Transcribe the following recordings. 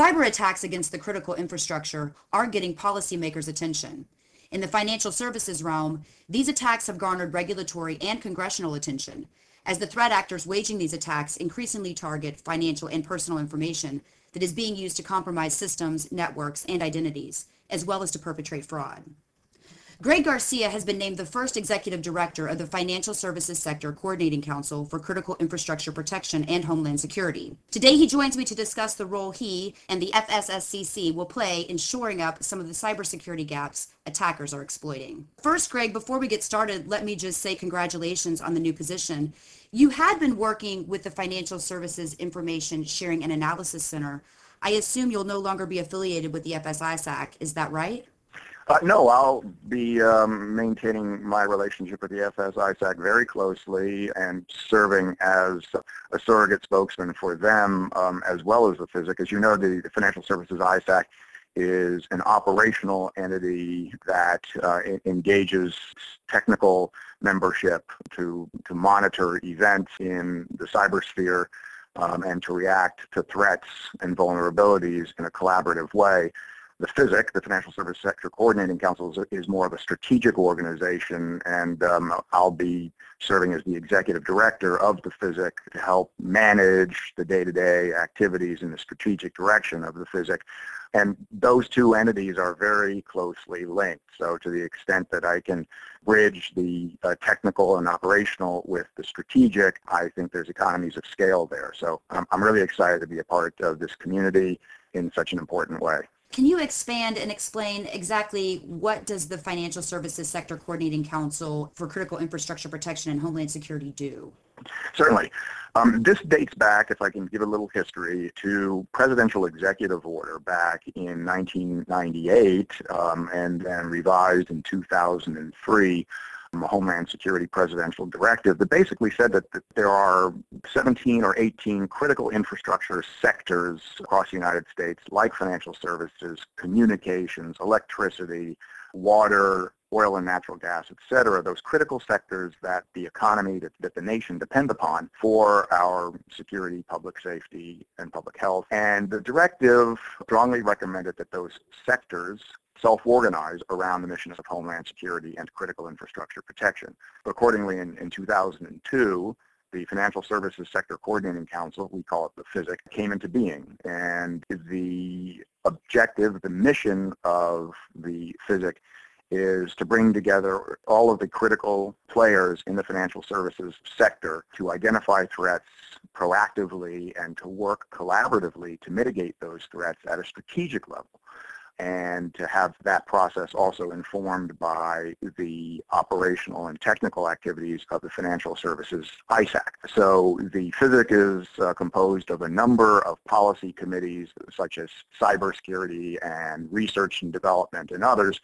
Cyber attacks against the critical infrastructure are getting policymakers' attention. In the financial services realm, these attacks have garnered regulatory and congressional attention, as the threat actors waging these attacks increasingly target financial and personal information that is being used to compromise systems, networks, and identities, as well as to perpetrate fraud. Greg Garcia has been named the first executive director of the Financial Services Sector Coordinating Council for Critical Infrastructure Protection and Homeland Security. Today, he joins me to discuss the role he and the FSSCC will play in shoring up some of the cybersecurity gaps attackers are exploiting. First, Greg, before we get started, let me just say congratulations on the new position. You had been working with the Financial Services Information Sharing and Analysis Center. I assume you'll no longer be affiliated with the FSISAC. Is that right? Uh, no, I'll be um, maintaining my relationship with the FSISAC very closely and serving as a surrogate spokesman for them um, as well as the FISIC. As you know, the, the Financial Services ISAC is an operational entity that uh, engages technical membership to, to monitor events in the cybersphere um, and to react to threats and vulnerabilities in a collaborative way. The FISIC, the Financial Service Sector Coordinating Council, is, is more of a strategic organization, and um, I'll be serving as the executive director of the FISIC to help manage the day-to-day activities in the strategic direction of the FISIC. And those two entities are very closely linked. So to the extent that I can bridge the uh, technical and operational with the strategic, I think there's economies of scale there. So I'm really excited to be a part of this community in such an important way. Can you expand and explain exactly what does the Financial Services Sector Coordinating Council for Critical Infrastructure Protection and Homeland Security do? Certainly. Um, this dates back, if I can give a little history, to presidential executive order back in 1998 um, and then revised in 2003 From the homeland Security Presidential Directive that basically said that, that, there are 17 or 18 critical infrastructure sectors across the United States like financial services, communications, electricity, water, oil and natural gas, et cetera, those critical sectors that the economy, that, that the nation depend upon for our security, public safety, and public health. And the directive strongly recommended that those sectors self-organize around the missions of Homeland Security and critical infrastructure protection. Accordingly, in, in 2002, the Financial Services Sector Coordinating Council, we call it the FISIC, came into being. And the objective, the mission of the FISIC is to bring together all of the critical players in the financial services sector to identify threats proactively and to work collaboratively to mitigate those threats at a strategic level and to have that process also informed by the operational and technical activities of the financial services ISAC. So the FISIC is uh, composed of a number of policy committees such as cybersecurity and research and development and others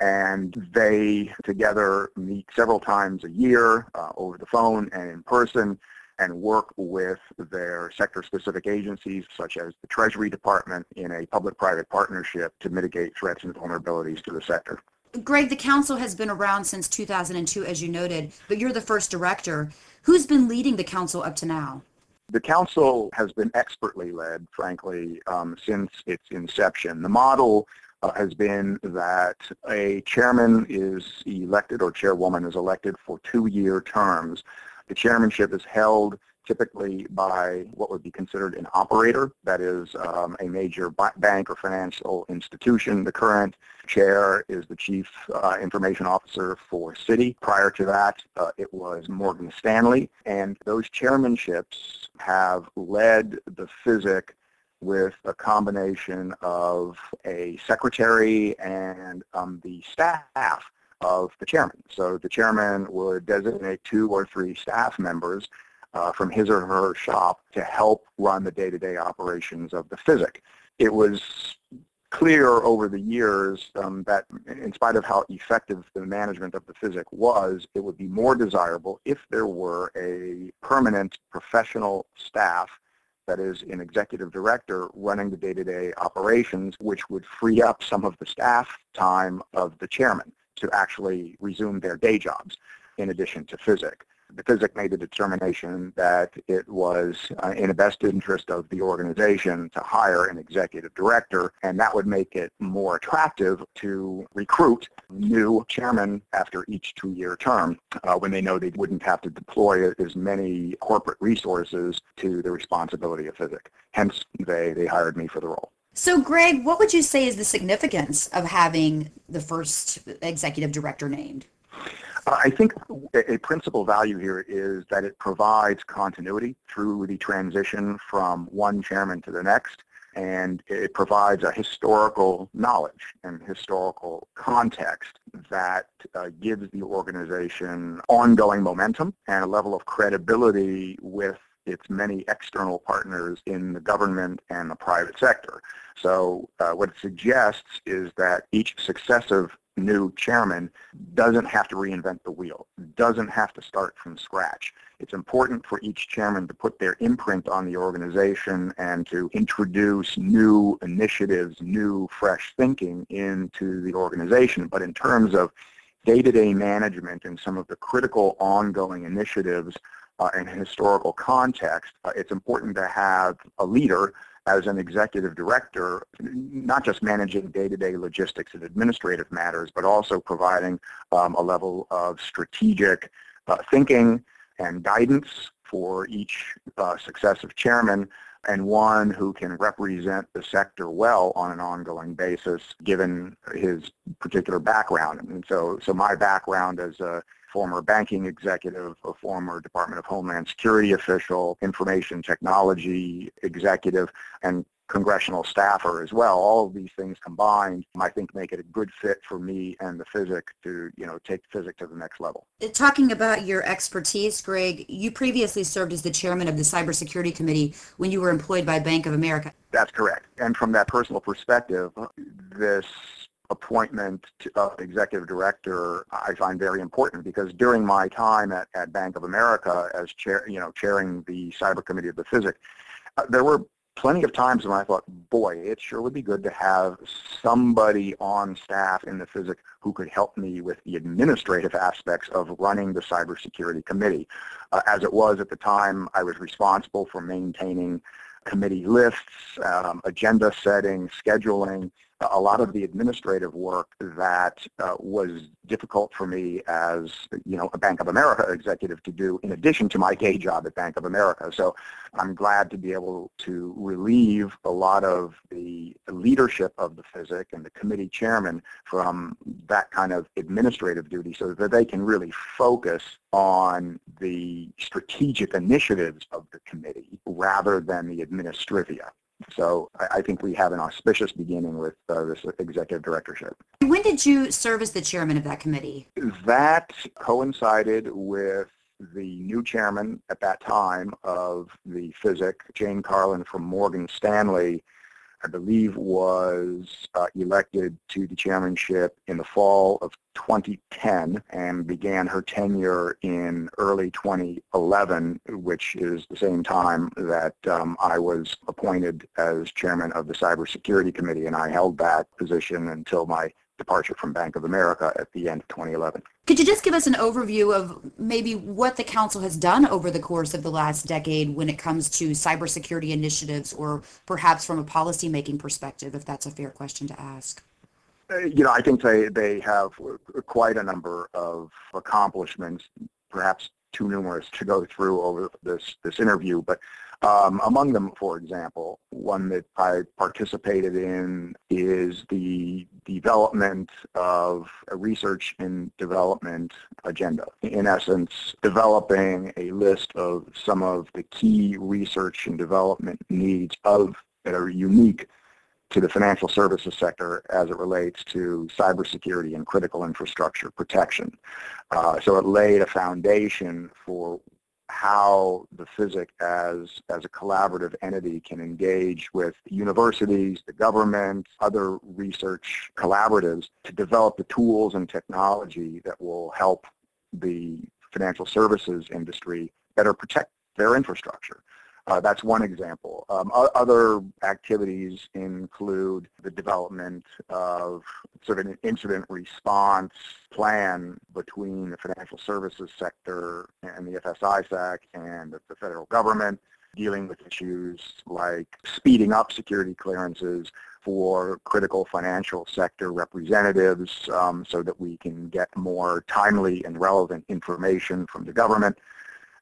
and they together meet several times a year uh, over the phone and in person and work with their sector-specific agencies, such as the Treasury Department, in a public-private partnership to mitigate threats and vulnerabilities to the sector. Greg, the council has been around since 2002, as you noted, but you're the first director. Who's been leading the council up to now? The council has been expertly led, frankly, um, since its inception. The model uh, has been that a chairman is elected or chairwoman is elected for two-year terms the chairmanship is held typically by what would be considered an operator, that is um, a major bank or financial institution. The current chair is the chief uh, information officer for Citi. Prior to that, uh, it was Morgan Stanley. And those chairmanships have led the FISIC with a combination of a secretary and um, the staff of the chairman. So the chairman would designate two or three staff members uh, from his or her shop to help run the day-to-day operations of the physic. It was clear over the years um, that in spite of how effective the management of the physic was, it would be more desirable if there were a permanent professional staff that is an executive director running the day-to-day operations, which would free up some of the staff time of the chairman to actually resume their day jobs in addition to FISIC. the PHYSIC made the determination that it was uh, in the best interest of the organization to hire an executive director, and that would make it more attractive to recruit new chairman after each two-year term uh, when they know they wouldn't have to deploy as many corporate resources to the responsibility of PHYSIC. Hence, they, they hired me for the role. So, Greg, what would you say is the significance of having the first executive director named? Uh, I think a principal value here is that it provides continuity through the transition from one chairman to the next, and it provides a historical knowledge and historical context that uh, gives the organization ongoing momentum and a level of credibility with its many external partners in the government and the private sector. So uh, what it suggests is that each successive new chairman doesn't have to reinvent the wheel, doesn't have to start from scratch. It's important for each chairman to put their imprint on the organization and to introduce new initiatives, new fresh thinking into the organization. But in terms of day-to-day management and some of the critical ongoing initiatives and historical context, uh, it's important to have a leader as an executive director, not just managing day-to-day logistics and administrative matters, but also providing um, a level of strategic uh, thinking and guidance for each uh, successive chairman and one who can represent the sector well on an ongoing basis given his particular background. And so, so my background as a former banking executive, a former Department of Homeland Security official, information technology executive, and congressional staffer as well. All of these things combined, I think, make it a good fit for me and the PHYSIC to, you know, take PHYSIC to the next level. Talking about your expertise, Greg, you previously served as the chairman of the Cybersecurity Committee when you were employed by Bank of America. That's correct. And from that personal perspective, this appointment of executive director I find very important because during my time at, at Bank of America as chair, you know, chairing the cyber committee of the PHYSIC, uh, there were plenty of times when I thought, boy, it sure would be good to have somebody on staff in the PHYSIC who could help me with the administrative aspects of running the cybersecurity committee. Uh, as it was at the time, I was responsible for maintaining committee lists, um, agenda setting, scheduling, a lot of the administrative work that uh, was difficult for me as you know a Bank of America executive to do in addition to my day job at Bank of America. So I'm glad to be able to relieve a lot of the leadership of the PHYSIC and the committee chairman from that kind of administrative duty so that they can really focus on the strategic initiatives of rather than the administrivia. So I, I, think we have an auspicious beginning with uh, this executive directorship. When did you serve as the chairman of that committee? That coincided with the new chairman at that time of the PHYSIC, Jane Carlin from Morgan Stanley, I believe was uh, elected to the chairmanship in the fall of 2010 and began her tenure in early 2011, which is the same time that um, I was appointed as chairman of the Cybersecurity Committee, and I held that position until my departure from Bank of America at the end of 2011. Could you just give us an overview of maybe what the council has done over the course of the last decade when it comes to cybersecurity initiatives or perhaps from a policymaking perspective, if that's a fair question to ask? Uh, you know, I think they, they have quite a number of accomplishments, perhaps too numerous to go through over this, this interview, but um, among them, for example, one that I participated in is the development of a research and development agenda. In essence, developing a list of some of the key research and development needs of that are unique to the financial services sector as it relates to cybersecurity and critical infrastructure protection. Uh, so it laid a foundation for how the PHYSIC as, as a collaborative entity can engage with universities, the government, other research collaboratives to develop the tools and technology that will help the financial services industry better protect their infrastructure. Uh, that's one example. Um, other activities include the development of sort of an incident response plan between the financial services sector and the FSISAC and the federal government, dealing with issues like speeding up security clearances for critical financial sector representatives um, so that we can get more timely and relevant information from the government.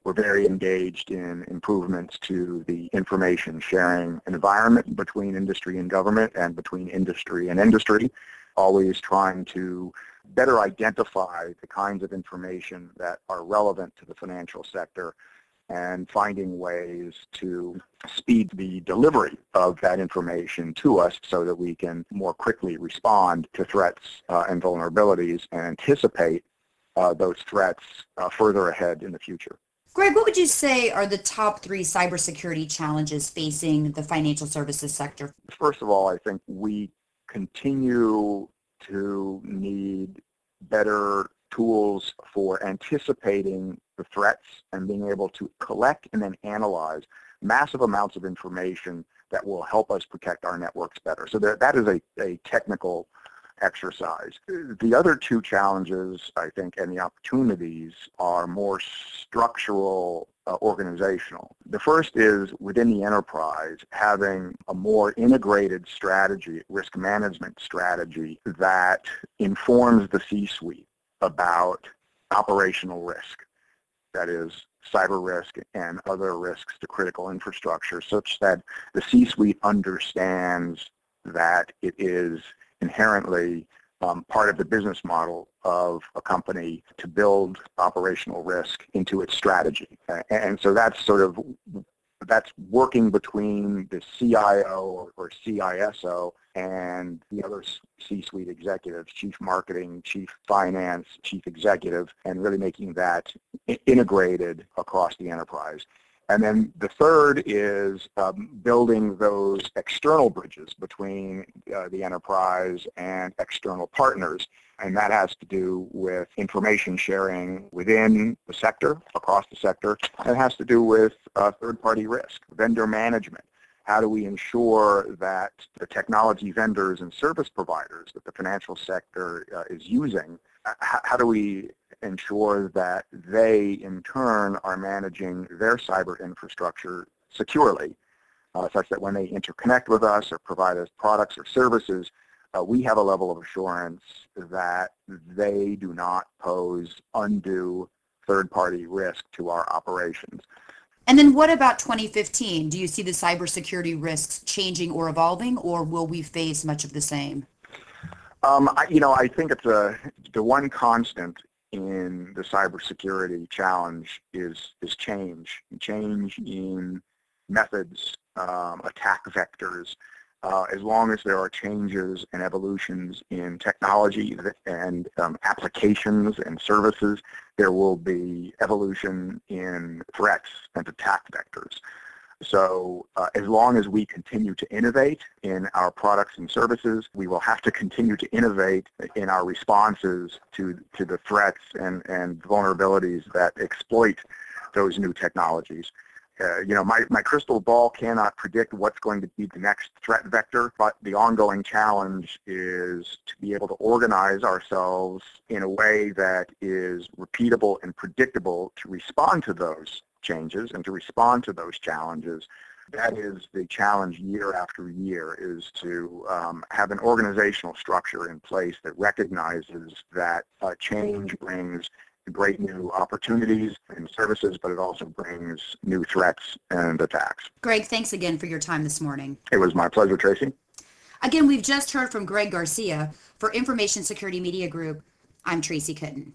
We're very engaged in improvements to the information sharing environment between industry and government and between industry and industry, always trying to better identify the kinds of information that are relevant to the financial sector and finding ways to speed the delivery of that information to us so that we can more quickly respond to threats uh, and vulnerabilities and anticipate uh, those threats uh, further ahead in the future. Greg, what would you say are the top three cybersecurity challenges facing the financial services sector? First of all, I think we continue to need better tools for anticipating the threats and being able to collect and then analyze massive amounts of information that will help us protect our networks better. So that, that is a, a technical exercise. The other two challenges, I think, and the opportunities are more structural uh, organizational. The first is within the enterprise having a more integrated strategy, risk management strategy that informs the C-suite about operational risk, that is cyber risk and other risks to critical infrastructure such that the C-suite understands that it is inherently um, part of the business model of a company to build operational risk into its strategy. And so that's sort of that's working between the CIO or, or CISO and the other C-suite executives, chief marketing, chief finance, chief executive, and really making that integrated across the enterprise. And then the third is um, building those external bridges between uh, the enterprise and external partners. And that has to do with information sharing within the sector, across the sector. And it has to do with uh, third-party risk, vendor management. How do we ensure that the technology vendors and service providers that the financial sector uh, is using, uh, how do we ensure that they in turn are managing their cyber infrastructure securely uh, such that when they interconnect with us or provide us products or services, uh, we have a level of assurance that they do not pose undue third-party risk to our operations. And then what about 2015? Do you see the cybersecurity risks changing or evolving, or will we face much of the same? Um, I, you know, I think it's a the one constant in the cybersecurity challenge is is change, change in methods, um, attack vectors. Uh, as long as there are changes and evolutions in technology and um, applications and services, there will be evolution in threats and attack vectors. So uh, as long as we continue to innovate in our products and services, we will have to continue to innovate in our responses to, to the threats and, and vulnerabilities that exploit those new technologies. Uh, you know, my, my crystal ball cannot predict what's going to be the next threat vector, but the ongoing challenge is to be able to organize ourselves in a way that is repeatable and predictable to respond to those changes and to respond to those challenges. That is the challenge year after year is to um, have an organizational structure in place that recognizes that uh, change brings great new opportunities and services, but it also brings new threats and attacks. Greg, thanks again for your time this morning. It was my pleasure, Tracy. Again, we've just heard from Greg Garcia for Information Security Media Group. I'm Tracy Kitten.